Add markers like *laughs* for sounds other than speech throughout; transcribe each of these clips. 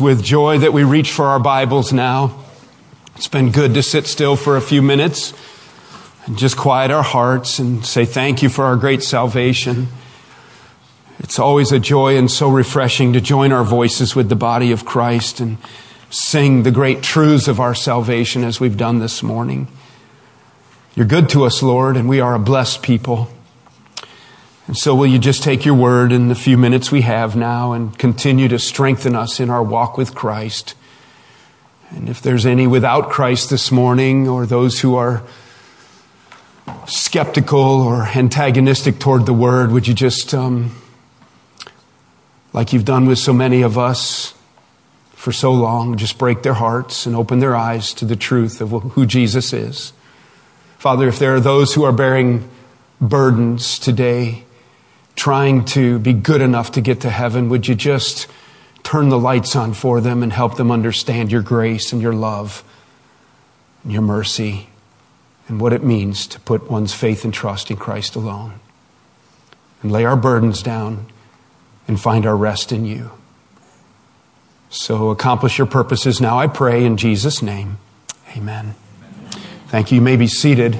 With joy that we reach for our Bibles now. It's been good to sit still for a few minutes and just quiet our hearts and say thank you for our great salvation. It's always a joy and so refreshing to join our voices with the body of Christ and sing the great truths of our salvation as we've done this morning. You're good to us, Lord, and we are a blessed people. And so, will you just take your word in the few minutes we have now and continue to strengthen us in our walk with Christ? And if there's any without Christ this morning, or those who are skeptical or antagonistic toward the word, would you just, um, like you've done with so many of us for so long, just break their hearts and open their eyes to the truth of who Jesus is? Father, if there are those who are bearing burdens today, trying to be good enough to get to heaven, would you just turn the lights on for them and help them understand your grace and your love and your mercy and what it means to put one's faith and trust in Christ alone and lay our burdens down and find our rest in you. So accomplish your purposes now, I pray, in Jesus' name. Amen. Thank you. You may be seated.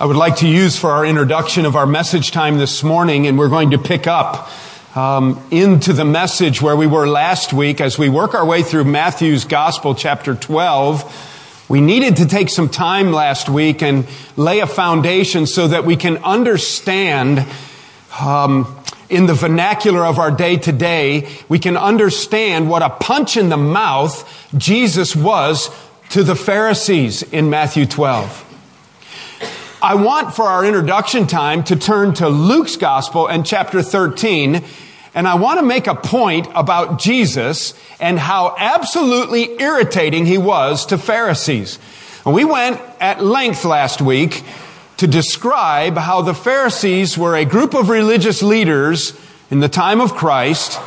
I would like to use for our introduction of our message time this morning, and we're going to pick up um, into the message where we were last week as we work our way through Matthew's Gospel, chapter 12. We needed to take some time last week and lay a foundation so that we can understand um, in the vernacular of our day to day, we can understand what a punch in the mouth Jesus was to the Pharisees in Matthew 12. I want for our introduction time to turn to Luke's gospel and chapter 13. And I want to make a point about Jesus and how absolutely irritating he was to Pharisees. We went at length last week to describe how the Pharisees were a group of religious leaders in the time of Christ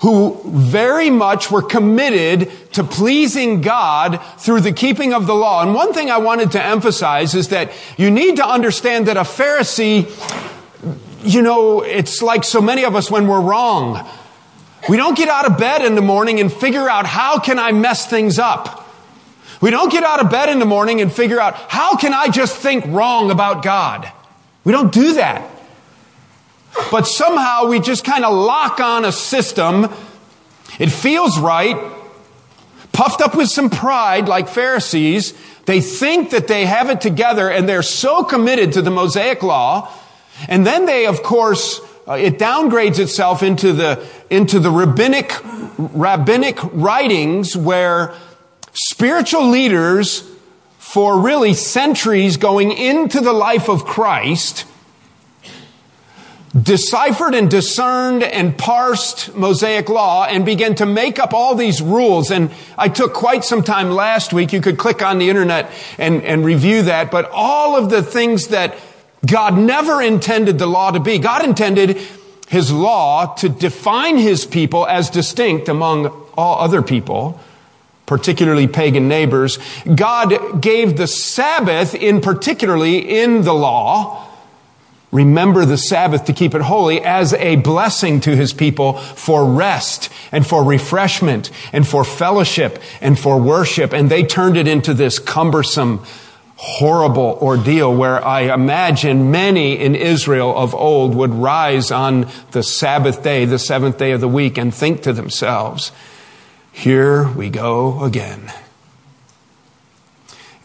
who very much were committed to pleasing God through the keeping of the law. And one thing I wanted to emphasize is that you need to understand that a Pharisee, you know, it's like so many of us when we're wrong. We don't get out of bed in the morning and figure out how can I mess things up. We don't get out of bed in the morning and figure out how can I just think wrong about God. We don't do that. But somehow we just kind of lock on a system. It feels right. Puffed up with some pride, like Pharisees, they think that they have it together and they're so committed to the Mosaic law. And then they, of course, uh, it downgrades itself into the, into the rabbinic, rabbinic writings where spiritual leaders for really centuries going into the life of Christ deciphered and discerned and parsed Mosaic law and began to make up all these rules. And I took quite some time last week. You could click on the internet and, and review that. But all of the things that God never intended the law to be. God intended his law to define his people as distinct among all other people particularly pagan neighbors. God gave the Sabbath in particularly in the law remember the Sabbath to keep it holy as a blessing to his people for rest and for refreshment and for fellowship and for worship. And they turned it into this cumbersome, horrible ordeal where I imagine many in Israel of old would rise on the Sabbath day, the seventh day of the week, and think to themselves, here we go again.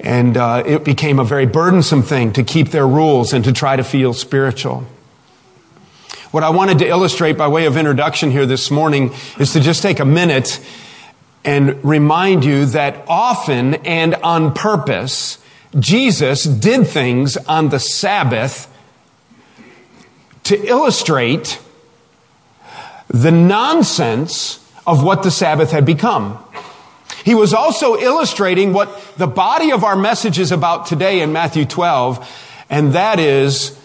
And uh, it became a very burdensome thing to keep their rules and to try to feel spiritual. What I wanted to illustrate by way of introduction here this morning is to just take a minute and remind you that often and on purpose, Jesus did things on the Sabbath to illustrate the nonsense of what the Sabbath had become. He was also illustrating what the body of our message is about today in Matthew 12, and that is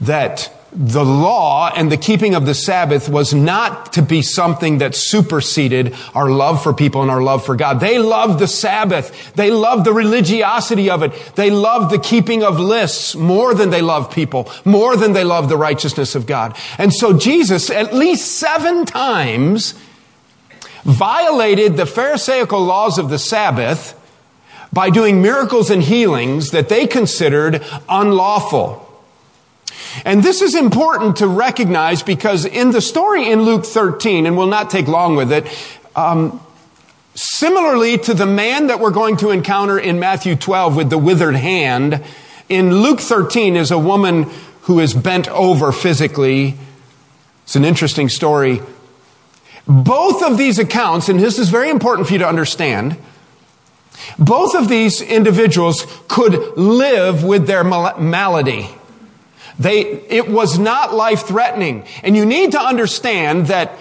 that the law and the keeping of the Sabbath was not to be something that superseded our love for people and our love for God. They loved the Sabbath. They loved the religiosity of it. They loved the keeping of lists more than they loved people, more than they loved the righteousness of God. And so Jesus, at least seven times, violated the Pharisaical laws of the Sabbath by doing miracles and healings that they considered unlawful. And this is important to recognize because in the story in Luke 13, and we'll not take long with it, um, similarly to the man that we're going to encounter in Matthew 12 with the withered hand, in Luke 13 is a woman who is bent over physically. It's an interesting story. Both of these accounts, and this is very important for you to understand, both of these individuals could live with their malady. They, it was not life threatening. And you need to understand that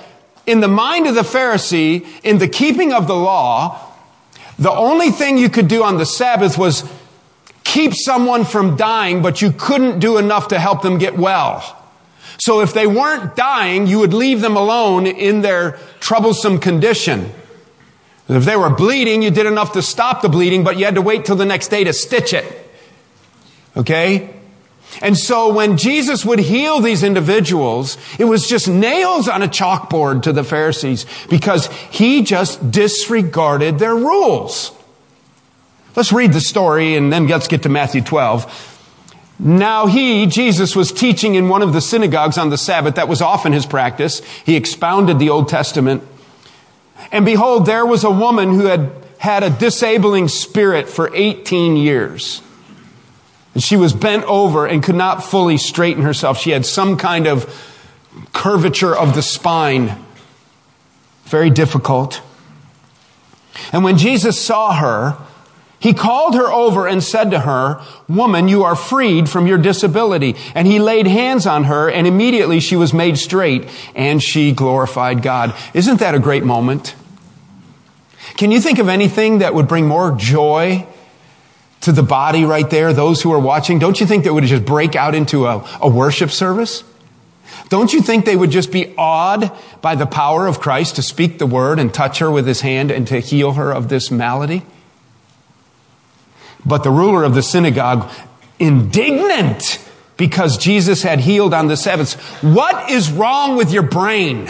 in the mind of the Pharisee, in the keeping of the law, the only thing you could do on the Sabbath was keep someone from dying, but you couldn't do enough to help them get well. So if they weren't dying, you would leave them alone in their troublesome condition. If they were bleeding, you did enough to stop the bleeding, but you had to wait till the next day to stitch it. Okay? And so when Jesus would heal these individuals, it was just nails on a chalkboard to the Pharisees because he just disregarded their rules. Let's read the story and then let's get to Matthew 12. Now he, Jesus, was teaching in one of the synagogues on the Sabbath. That was often his practice. He expounded the Old Testament. And behold, there was a woman who had had a disabling spirit for 18 years. And she was bent over and could not fully straighten herself. She had some kind of curvature of the spine. Very difficult. And when Jesus saw her, he called her over and said to her, Woman, you are freed from your disability. And he laid hands on her, and immediately she was made straight, and she glorified God. Isn't that a great moment? Can you think of anything that would bring more joy to the body right there, those who are watching, don't you think that would just break out into a, a worship service? Don't you think they would just be awed by the power of Christ to speak the word and touch her with his hand and to heal her of this malady? But the ruler of the synagogue, indignant because Jesus had healed on the seventh, what is wrong with your brain?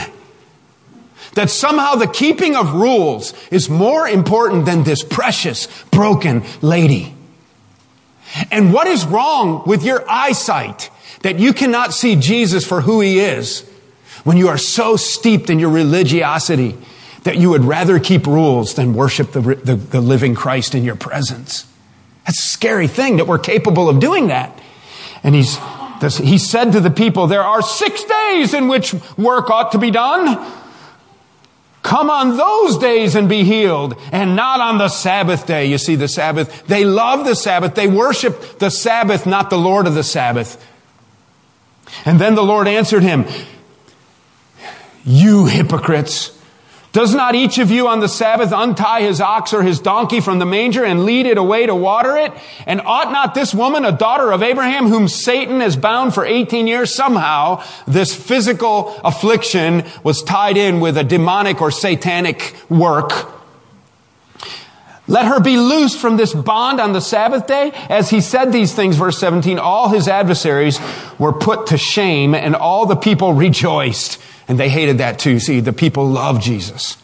That somehow the keeping of rules is more important than this precious, broken lady. And what is wrong with your eyesight that you cannot see Jesus for who he is when you are so steeped in your religiosity that you would rather keep rules than worship the, the, the living Christ in your presence? That's a scary thing that we're capable of doing that. And he's, he said to the people, there are six days in which work ought to be done. Come on those days and be healed and not on the Sabbath day. You see, the Sabbath, they love the Sabbath. They worship the Sabbath, not the Lord of the Sabbath. And then the Lord answered him, you hypocrites. Does not each of you on the Sabbath untie his ox or his donkey from the manger and lead it away to water it? And ought not this woman, a daughter of Abraham, whom Satan has bound for 18 years, somehow this physical affliction was tied in with a demonic or satanic work? Let her be loosed from this bond on the Sabbath day. As he said these things, verse 17, all his adversaries were put to shame and all the people rejoiced. And they hated that too. See, the people love Jesus.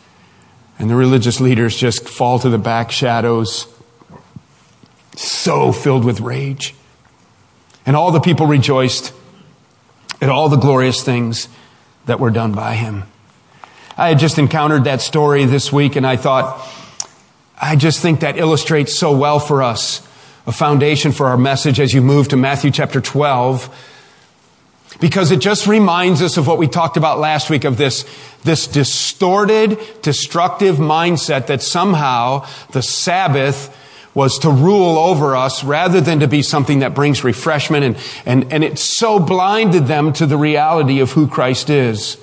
And the religious leaders just fall to the back shadows, so filled with rage. And all the people rejoiced at all the glorious things that were done by him. I had just encountered that story this week and I thought, I just think that illustrates so well for us a foundation for our message as you move to Matthew chapter 12 because it just reminds us of what we talked about last week of this, this distorted, destructive mindset that somehow the Sabbath was to rule over us rather than to be something that brings refreshment and, and, and it so blinded them to the reality of who Christ is.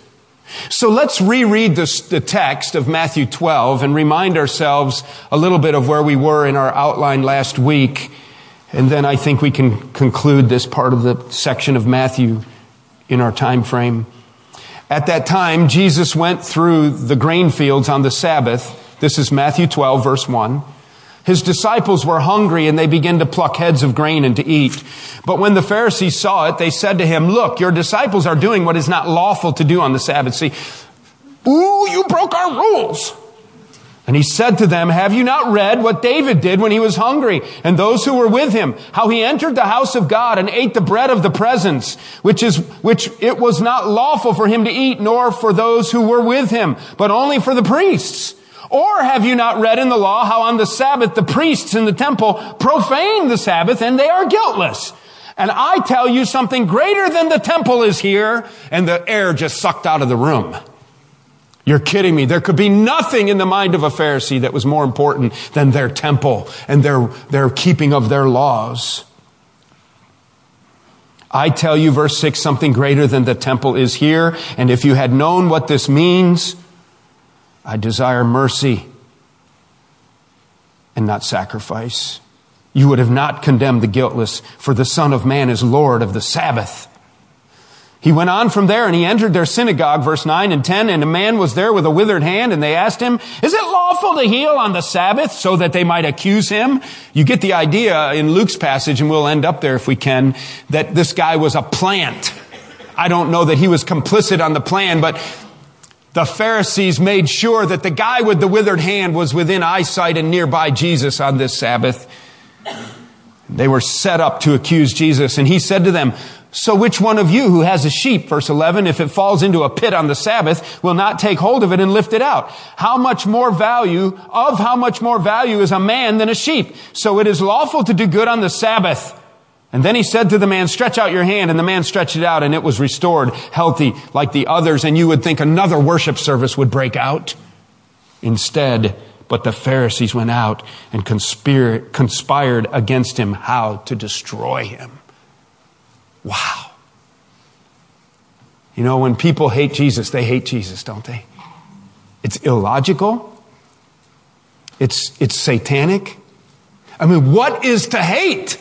So let's reread this, the text of Matthew 12 and remind ourselves a little bit of where we were in our outline last week. And then I think we can conclude this part of the section of Matthew in our time frame. At that time, Jesus went through the grain fields on the Sabbath. This is Matthew 12, verse 1. His disciples were hungry and they began to pluck heads of grain and to eat. But when the Pharisees saw it, they said to him, Look, your disciples are doing what is not lawful to do on the Sabbath. See, ooh, you broke our rules. And he said to them, Have you not read what David did when he was hungry and those who were with him? How he entered the house of God and ate the bread of the presence, which is, which it was not lawful for him to eat, nor for those who were with him, but only for the priests. Or have you not read in the law how on the Sabbath the priests in the temple profane the Sabbath and they are guiltless? And I tell you something greater than the temple is here, and the air just sucked out of the room. You're kidding me. There could be nothing in the mind of a Pharisee that was more important than their temple and their, their keeping of their laws. I tell you, verse 6, something greater than the temple is here. And if you had known what this means, I desire mercy and not sacrifice. You would have not condemned the guiltless, for the Son of Man is Lord of the Sabbath. He went on from there and he entered their synagogue, verse 9 and 10, and a man was there with a withered hand, and they asked him, Is it lawful to heal on the Sabbath so that they might accuse him? You get the idea in Luke's passage, and we'll end up there if we can, that this guy was a plant. I don't know that he was complicit on the plan, but the Pharisees made sure that the guy with the withered hand was within eyesight and nearby Jesus on this Sabbath. They were set up to accuse Jesus, and he said to them, so which one of you who has a sheep, verse 11, if it falls into a pit on the Sabbath, will not take hold of it and lift it out? How much more value, of how much more value is a man than a sheep? So it is lawful to do good on the Sabbath. And then he said to the man, stretch out your hand. And the man stretched it out and it was restored, healthy like the others. And you would think another worship service would break out. Instead, but the Pharisees went out and conspired against him how to destroy him. Wow. You know, when people hate Jesus, they hate Jesus, don't they? It's illogical. It's, it's satanic. I mean, what is to hate?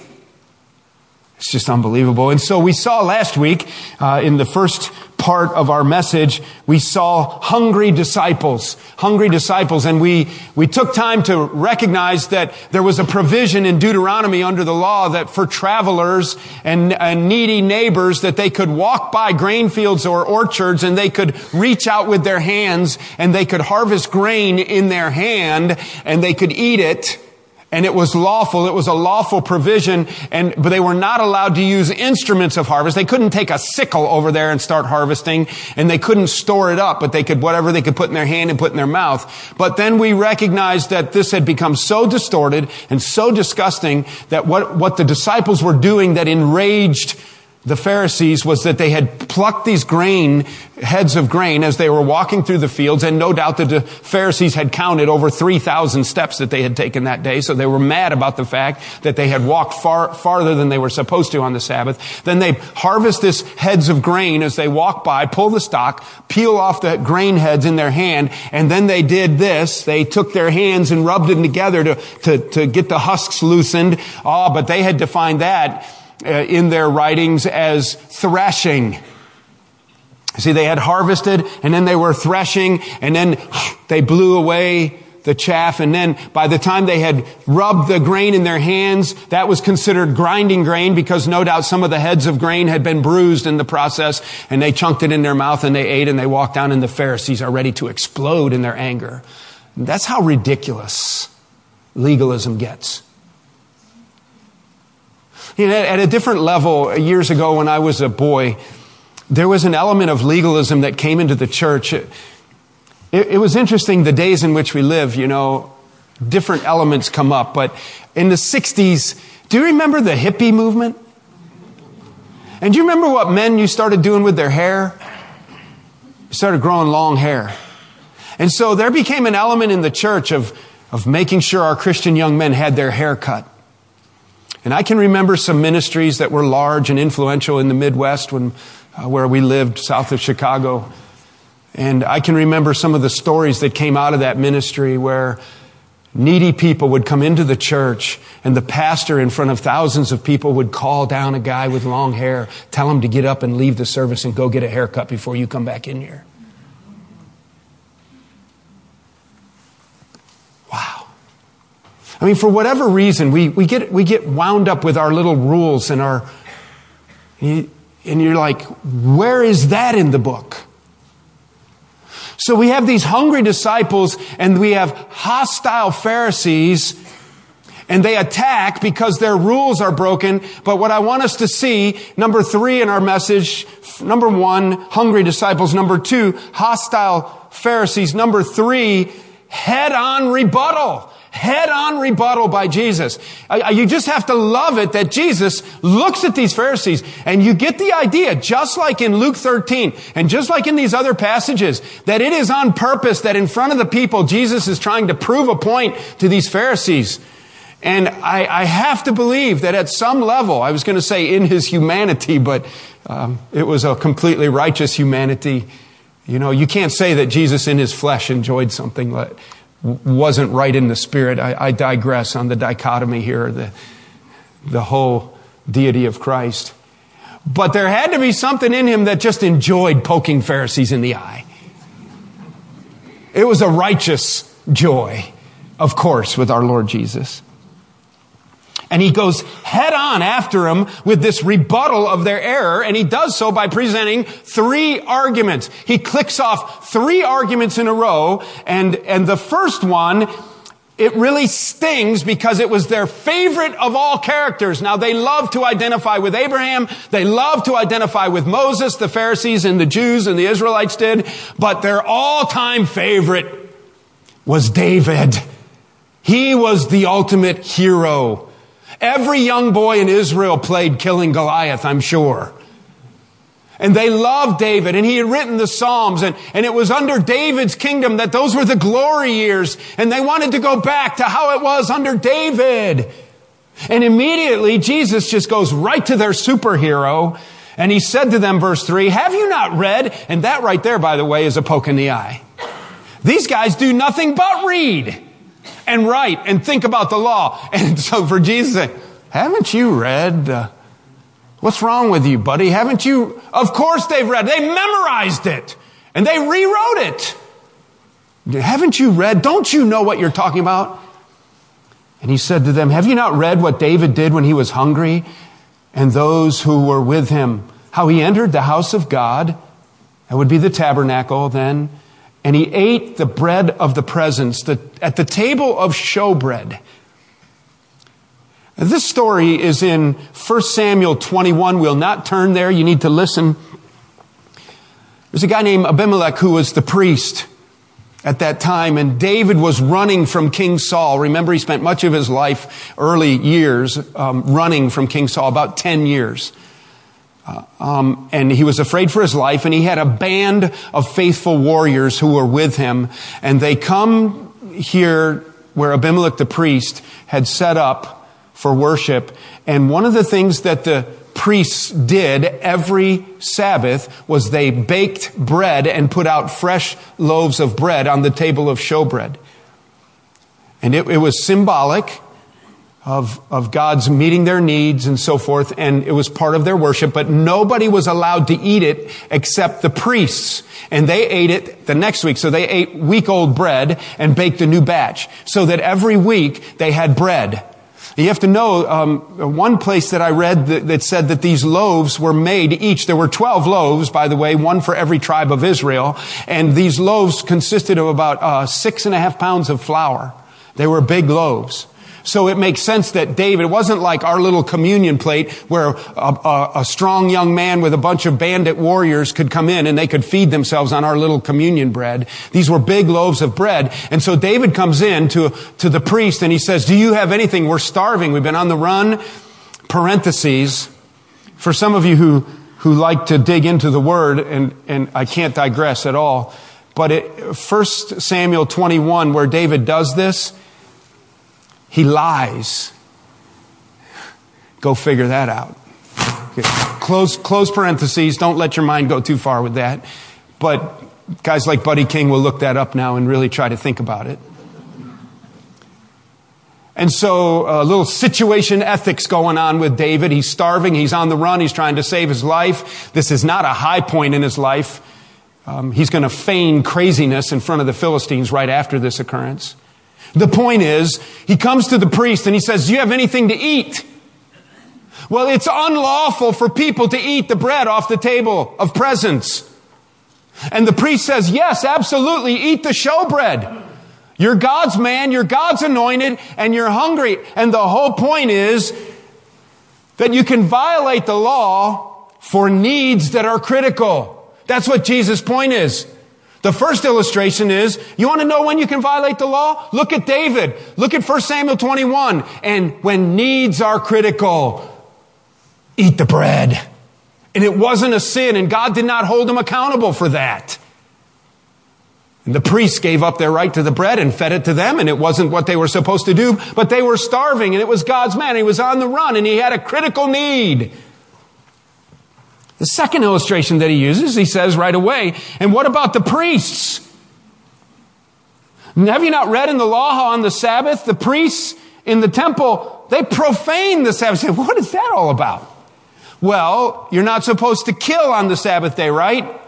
It's just unbelievable. And so we saw last week uh, in the first part of our message, we saw hungry disciples, hungry disciples, and we, we took time to recognize that there was a provision in Deuteronomy under the law that for travelers and, and needy neighbors that they could walk by grain fields or orchards and they could reach out with their hands and they could harvest grain in their hand and they could eat it and it was lawful. It was a lawful provision, and but they were not allowed to use instruments of harvest. They couldn't take a sickle over there and start harvesting, and they couldn't store it up, but they could whatever they could put in their hand and put in their mouth. But then we recognized that this had become so distorted and so disgusting that what what the disciples were doing that enraged the Pharisees was that they had plucked these grain, heads of grain as they were walking through the fields, and no doubt the Pharisees had counted over 3,000 steps that they had taken that day, so they were mad about the fact that they had walked far, farther than they were supposed to on the Sabbath. Then they harvest this heads of grain as they walk by, pull the stalk, peel off the grain heads in their hand, and then they did this. They took their hands and rubbed them together to, to, to get the husks loosened. Oh, but they had defined that Uh, in their writings as threshing. See, they had harvested and then they were threshing and then *sighs* they blew away the chaff. And then by the time they had rubbed the grain in their hands, that was considered grinding grain because no doubt some of the heads of grain had been bruised in the process and they chunked it in their mouth and they ate and they walked down and the Pharisees are ready to explode in their anger. That's how ridiculous legalism gets. You know, at a different level, years ago when I was a boy, there was an element of legalism that came into the church. It, it, was interesting the days in which we live, you know, different elements come up. But in the 60s, do you remember the hippie movement? And do you remember what men you started doing with their hair? You started growing long hair. And so there became an element in the church of, of making sure our Christian young men had their hair cut. And I can remember some ministries that were large and influential in the Midwest when, uh, where we lived south of Chicago. And I can remember some of the stories that came out of that ministry where needy people would come into the church and the pastor in front of thousands of people would call down a guy with long hair, tell him to get up and leave the service and go get a haircut before you come back in here. I mean, for whatever reason, we, we, get, we get wound up with our little rules and our, and you're like, where is that in the book? So we have these hungry disciples and we have hostile Pharisees and they attack because their rules are broken. But what I want us to see, number three in our message, number one, hungry disciples. Number two, hostile Pharisees. Number three, head on rebuttal head on rebuttal by Jesus. You just have to love it that Jesus looks at these Pharisees and you get the idea, just like in Luke 13 and just like in these other passages, that it is on purpose that in front of the people, Jesus is trying to prove a point to these Pharisees. And I, I have to believe that at some level, I was going to say in his humanity, but um, it was a completely righteous humanity. You know, you can't say that Jesus in his flesh enjoyed something like, wasn't right in the spirit. I, I digress on the dichotomy here, the, the whole deity of Christ. But there had to be something in him that just enjoyed poking Pharisees in the eye. It was a righteous joy, of course, with our Lord Jesus. And he goes head on after them with this rebuttal of their error, and he does so by presenting three arguments. He clicks off three arguments in a row, and, and the first one, it really stings because it was their favorite of all characters. Now they love to identify with Abraham. They love to identify with Moses, the Pharisees and the Jews and the Israelites did. But their all-time favorite was David. He was the ultimate hero. Every young boy in Israel played killing Goliath, I'm sure. And they loved David, and he had written the Psalms, and, and it was under David's kingdom that those were the glory years, and they wanted to go back to how it was under David. And immediately Jesus just goes right to their superhero, and he said to them, verse 3, Have you not read? And that right there, by the way, is a poke in the eye. These guys do nothing but read and write and think about the law. *laughs* And so for Jesus, haven't you read? Uh, what's wrong with you, buddy? Haven't you? Of course they've read. They memorized it and they rewrote it. Haven't you read? Don't you know what you're talking about? And he said to them, Have you not read what David did when he was hungry and those who were with him? How he entered the house of God, that would be the tabernacle then, and he ate the bread of the presence the, at the table of showbread. This story is in 1 Samuel 21. We'll not turn there. You need to listen. There's a guy named Abimelech who was the priest at that time, and David was running from King Saul. Remember, he spent much of his life, early years, um, running from King Saul, about 10 years. Uh, um, and he was afraid for his life, and he had a band of faithful warriors who were with him. And they come here where Abimelech the priest had set up for worship. And one of the things that the priests did every Sabbath was they baked bread and put out fresh loaves of bread on the table of showbread. And it, it was symbolic of, of God's meeting their needs and so forth, and it was part of their worship, but nobody was allowed to eat it except the priests. And they ate it the next week. So they ate week old bread and baked a new batch. So that every week they had bread. You have to know, um, one place that I read that, that, said that these loaves were made each. There were 12 loaves, by the way, one for every tribe of Israel. And these loaves consisted of about uh, six and a half pounds of flour. They were big loaves. So it makes sense that David it wasn't like our little communion plate where a, a, a, strong young man with a bunch of bandit warriors could come in and they could feed themselves on our little communion bread. These were big loaves of bread. And so David comes in to, to the priest and he says, do you have anything? We're starving. We've been on the run. Parentheses. For some of you who, who like to dig into the word and, and I can't digress at all, but it, 1 Samuel 21 where David does this, he lies. Go figure that out. Okay. Close, close parentheses. Don't let your mind go too far with that. But guys like Buddy King will look that up now and really try to think about it. And so a little situation ethics going on with David. He's starving. He's on the run. He's trying to save his life. This is not a high point in his life. Um, he's going to feign craziness in front of the Philistines right after this occurrence. The point is, he comes to the priest and he says, do you have anything to eat? Well, it's unlawful for people to eat the bread off the table of presence. And the priest says, yes, absolutely, eat the showbread. You're God's man, you're God's anointed, and you're hungry. And the whole point is that you can violate the law for needs that are critical. That's what Jesus' point is. The first illustration is, you want to know when you can violate the law? Look at David. Look at 1 Samuel 21. And when needs are critical, eat the bread. And it wasn't a sin, and God did not hold him accountable for that. And the priests gave up their right to the bread and fed it to them, and it wasn't what they were supposed to do, but they were starving, and it was God's man. He was on the run, and he had a critical need. The second illustration that he uses, he says right away, and what about the priests? Have you not read in the law how on the Sabbath, the priests in the temple, they profane the Sabbath? Say, what is that all about? Well, you're not supposed to kill on the Sabbath day, right?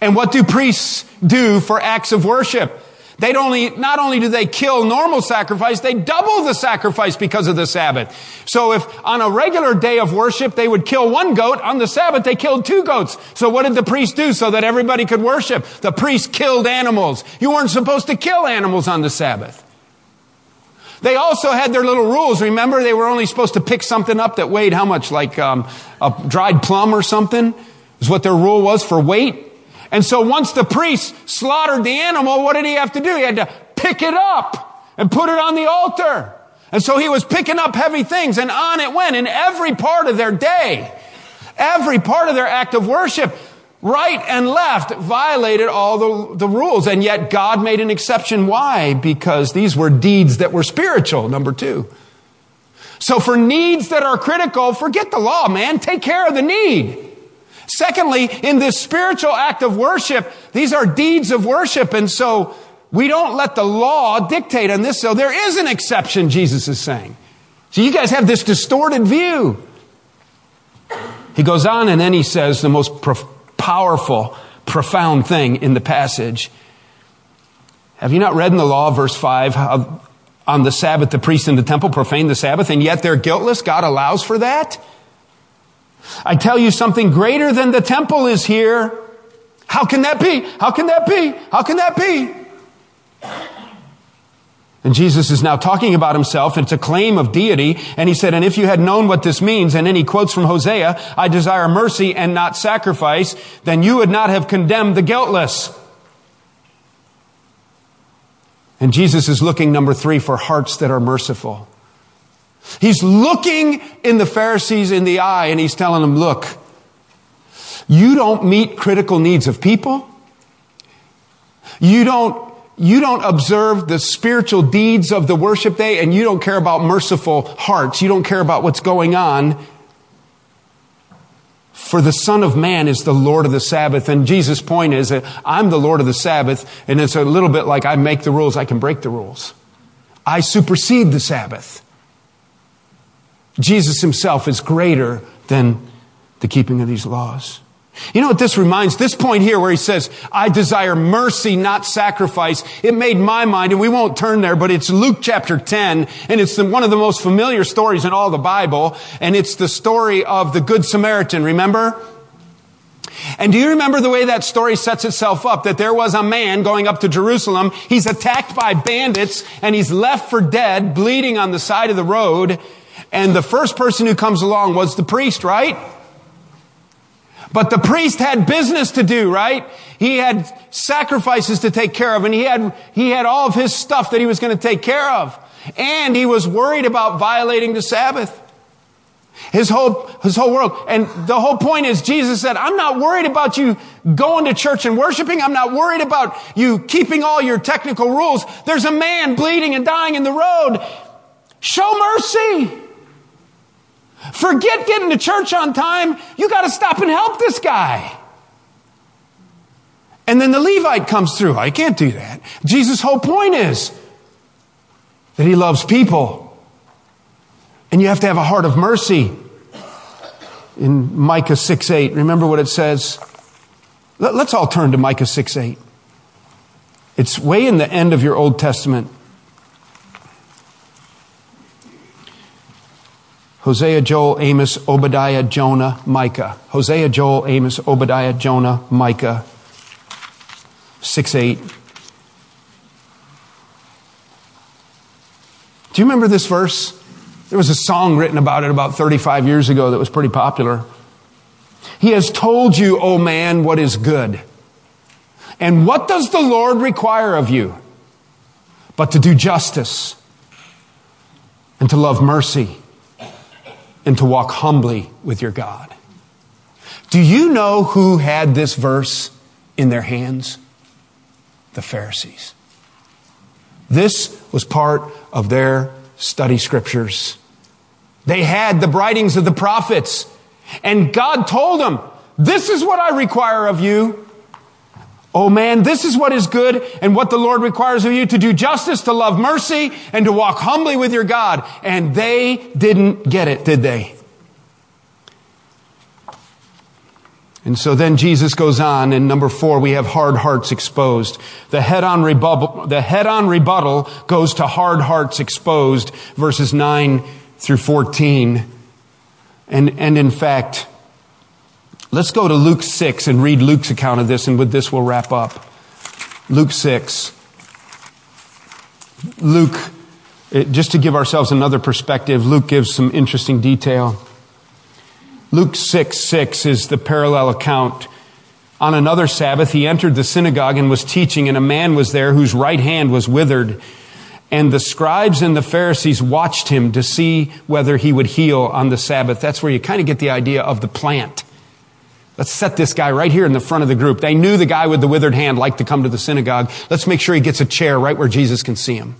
And what do priests do for acts of worship? They only, not only do they kill normal sacrifice, they double the sacrifice because of the Sabbath. So if on a regular day of worship they would kill one goat, on the Sabbath they killed two goats. So what did the priest do so that everybody could worship? The priest killed animals. You weren't supposed to kill animals on the Sabbath. They also had their little rules. Remember, they were only supposed to pick something up that weighed how much? Like um, a dried plum or something? Is what their rule was for weight. And so once the priest slaughtered the animal, what did he have to do? He had to pick it up and put it on the altar. And so he was picking up heavy things and on it went in every part of their day. Every part of their act of worship, right and left, violated all the, the rules. And yet God made an exception. Why? Because these were deeds that were spiritual, number two. So for needs that are critical, forget the law, man. Take care of the need. Secondly, in this spiritual act of worship, these are deeds of worship. And so we don't let the law dictate on this. So there is an exception, Jesus is saying. So you guys have this distorted view. He goes on and then he says the most pro- powerful, profound thing in the passage. Have you not read in the law, verse 5, how on the Sabbath the priests in the temple profane the Sabbath and yet they're guiltless? God allows for that? I tell you something greater than the temple is here. How can that be? How can that be? How can that be? And Jesus is now talking about himself. It's a claim of deity. And he said, and if you had known what this means, and then he quotes from Hosea, I desire mercy and not sacrifice, then you would not have condemned the guiltless. And Jesus is looking, number three, for hearts that are merciful. He's looking in the Pharisees in the eye and he's telling them, look, you don't meet critical needs of people. You don't, you don't observe the spiritual deeds of the worship day and you don't care about merciful hearts. You don't care about what's going on. For the Son of Man is the Lord of the Sabbath. And Jesus' point is that I'm the Lord of the Sabbath. And it's a little bit like I make the rules, I can break the rules. I supersede the Sabbath. Jesus himself is greater than the keeping of these laws. You know what this reminds? This point here where he says, I desire mercy, not sacrifice. It made my mind, and we won't turn there, but it's Luke chapter 10, and it's one of the most familiar stories in all the Bible, and it's the story of the Good Samaritan, remember? And do you remember the way that story sets itself up? That there was a man going up to Jerusalem. He's attacked by bandits and he's left for dead, bleeding on the side of the road. And the first person who comes along was the priest, right? But the priest had business to do, right? He had sacrifices to take care of and he had, he had all of his stuff that he was going to take care of. And he was worried about violating the Sabbath. His whole, his whole world. And the whole point is Jesus said, I'm not worried about you going to church and worshiping. I'm not worried about you keeping all your technical rules. There's a man bleeding and dying in the road. Show mercy. Forget getting to church on time. You got to stop and help this guy. And then the Levite comes through. I can't do that. Jesus' whole point is that he loves people And you have to have a heart of mercy. In Micah 6 8, remember what it says? Let's all turn to Micah 6 8. It's way in the end of your Old Testament. Hosea, Joel, Amos, Obadiah, Jonah, Micah. Hosea, Joel, Amos, Obadiah, Jonah, Micah. 6 8. Do you remember this verse? There was a song written about it about 35 years ago that was pretty popular. He has told you, O oh man, what is good. And what does the Lord require of you? But to do justice and to love mercy and to walk humbly with your God. Do you know who had this verse in their hands? The Pharisees. This was part of their study scriptures. They had the writings of the prophets, and God told them, This is what I require of you. Oh man, this is what is good and what the Lord requires of you to do justice, to love mercy, and to walk humbly with your God. And they didn't get it, did they? And so then Jesus goes on, and number four, we have hard hearts exposed. The head-on rebuttal, the head-on rebuttal goes to hard hearts exposed, verses 9 through 14. And, and in fact, Let's go to Luke 6 and read Luke's account of this, and with this we'll wrap up. Luke 6. Luke, just to give ourselves another perspective, Luke gives some interesting detail. Luke 6 6 is the parallel account. On another Sabbath, he entered the synagogue and was teaching, and a man was there whose right hand was withered. And the scribes and the Pharisees watched him to see whether he would heal on the Sabbath. That's where you kind of get the idea of the plant. Let's set this guy right here in the front of the group. They knew the guy with the withered hand liked to come to the synagogue. Let's make sure he gets a chair right where Jesus can see him.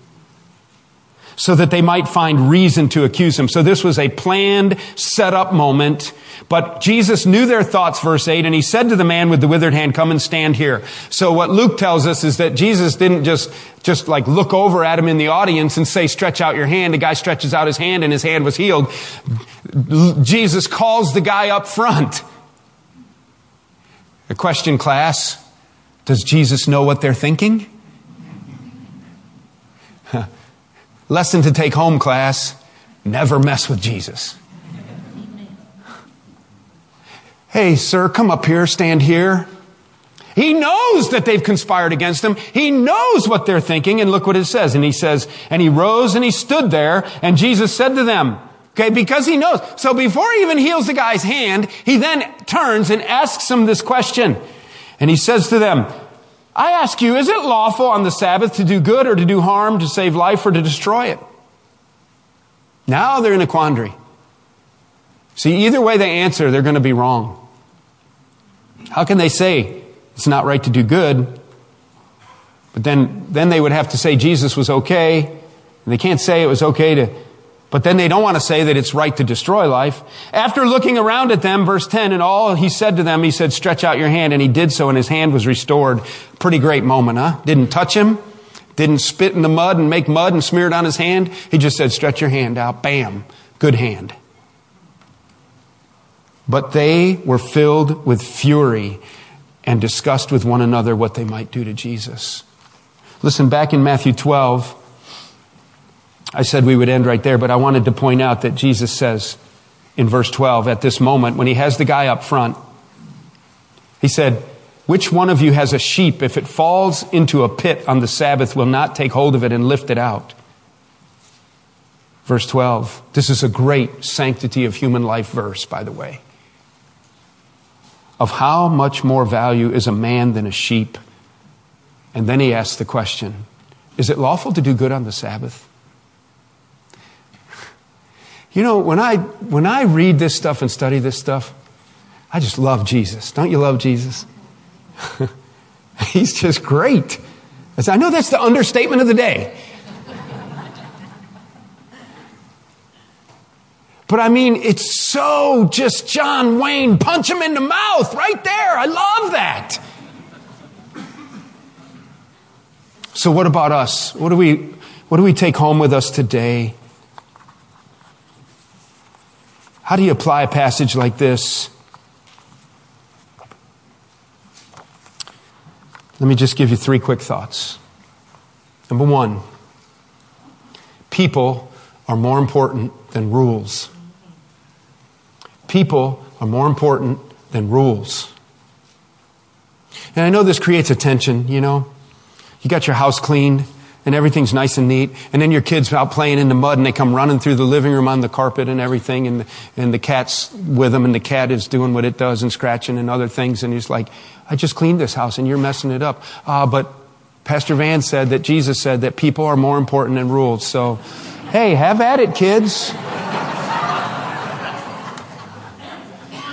So that they might find reason to accuse him. So this was a planned, set up moment. But Jesus knew their thoughts, verse 8, and he said to the man with the withered hand, come and stand here. So what Luke tells us is that Jesus didn't just, just like look over at him in the audience and say, stretch out your hand. The guy stretches out his hand and his hand was healed. Jesus calls the guy up front. A question, class Does Jesus know what they're thinking? *laughs* Lesson to take home, class never mess with Jesus. Hey, sir, come up here, stand here. He knows that they've conspired against him. He knows what they're thinking. And look what it says. And he says, and he rose and he stood there. And Jesus said to them, Okay, because he knows. So before he even heals the guy's hand, he then turns and asks him this question. And he says to them, I ask you, is it lawful on the Sabbath to do good or to do harm, to save life or to destroy it? Now they're in a quandary. See, either way they answer, they're going to be wrong. How can they say it's not right to do good? But then, then they would have to say Jesus was okay. And they can't say it was okay to but then they don't want to say that it's right to destroy life. After looking around at them, verse 10, and all he said to them, he said, stretch out your hand. And he did so and his hand was restored. Pretty great moment, huh? Didn't touch him. Didn't spit in the mud and make mud and smear it on his hand. He just said, stretch your hand out. Bam. Good hand. But they were filled with fury and discussed with one another what they might do to Jesus. Listen, back in Matthew 12, I said we would end right there, but I wanted to point out that Jesus says in verse 12 at this moment, when he has the guy up front, he said, Which one of you has a sheep, if it falls into a pit on the Sabbath, will not take hold of it and lift it out? Verse 12. This is a great sanctity of human life verse, by the way. Of how much more value is a man than a sheep? And then he asks the question Is it lawful to do good on the Sabbath? You know, when I, when I read this stuff and study this stuff, I just love Jesus. Don't you love Jesus? *laughs* He's just great. I know that's the understatement of the day. But I mean, it's so just John Wayne, punch him in the mouth right there. I love that. So, what about us? What do we, what do we take home with us today? How do you apply a passage like this? Let me just give you three quick thoughts. Number one, people are more important than rules. People are more important than rules. And I know this creates a tension, you know. You got your house cleaned and everything's nice and neat. And then your kids out playing in the mud and they come running through the living room on the carpet and everything. And, and the cat's with them and the cat is doing what it does and scratching and other things. And he's like, I just cleaned this house and you're messing it up. Uh, but Pastor Van said that Jesus said that people are more important than rules. So, hey, have at it, kids.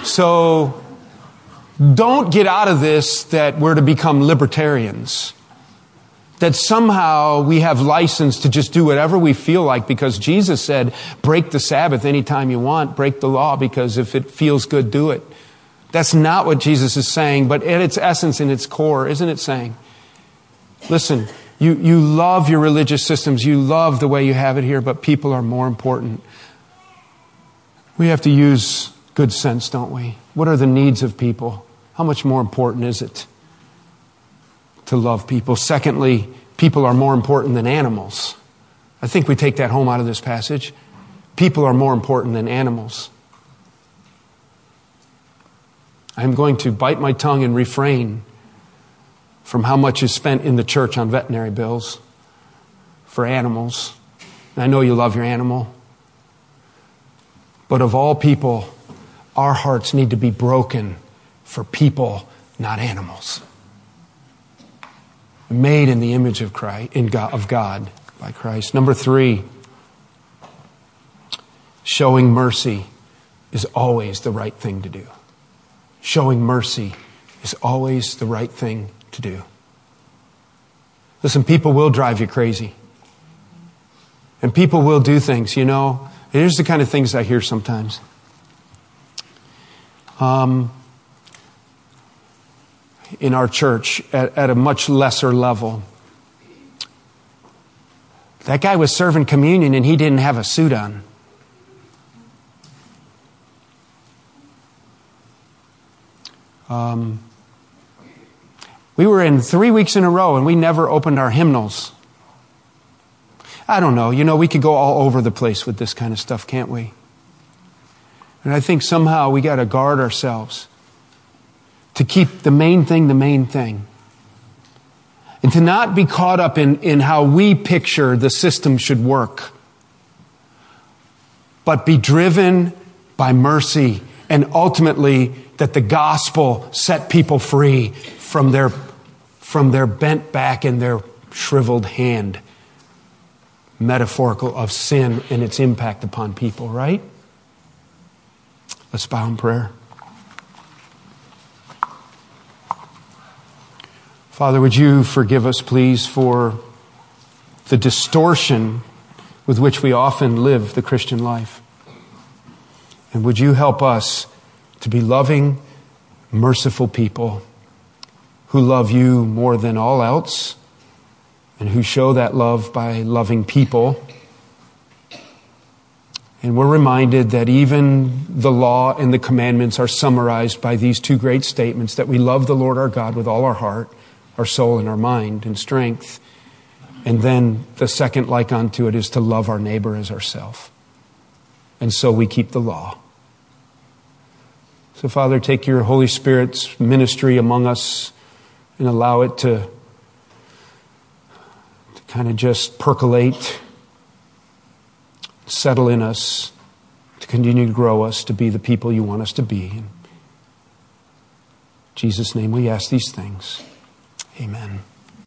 so, don't get out of this that we're to become libertarians that somehow we have license to just do whatever we feel like because Jesus said, break the Sabbath anytime you want, break the law because if it feels good, do it. That's not what Jesus is saying, but at its essence, in its core, isn't it saying? Listen, you, you love your religious systems, you love the way you have it here, but people are more important. We have to use good sense, don't we? What are the needs of people? How much more important is it? To love people. Secondly, people are more important than animals. I think we take that home out of this passage. People are more important than animals. I'm going to bite my tongue and refrain from how much is spent in the church on veterinary bills for animals. I know you love your animal. But of all people, our hearts need to be broken for people, not animals made in the image of Christ, in God, of God by Christ. Number three, showing mercy is always the right thing to do. Showing mercy is always the right thing to do. Listen, people will drive you crazy. And people will do things, you know. Here's the kind of things I hear sometimes. Um, in our church at, at a much lesser level. That guy was serving communion and he didn't have a suit on. Um, we were in three weeks in a row and we never opened our hymnals. I don't know. You know, we could go all over the place with this kind of stuff, can't we? And I think somehow we got to guard ourselves to keep the main thing the main thing. And to not be caught up in, in how we picture the system should work, but be driven by mercy and ultimately that the gospel set people free from their, from their bent back and their shriveled hand metaphorical of sin and its impact upon people, right? Let's bow in prayer. Father, would you forgive us, please, for the distortion with which we often live the Christian life? And would you help us to be loving, merciful people who love you more than all else and who show that love by loving people? And we're reminded that even the law and the commandments are summarized by these two great statements that we love the Lord our God with all our heart our soul and our mind and strength. And then the second like unto it is to love our neighbor as ourself. And so we keep the law. So, Father, take your Holy Spirit's ministry among us and allow it to, to kind of just percolate, settle in us, to continue to grow us to be the people you want us to be. In Jesus' name we ask these things. Amen.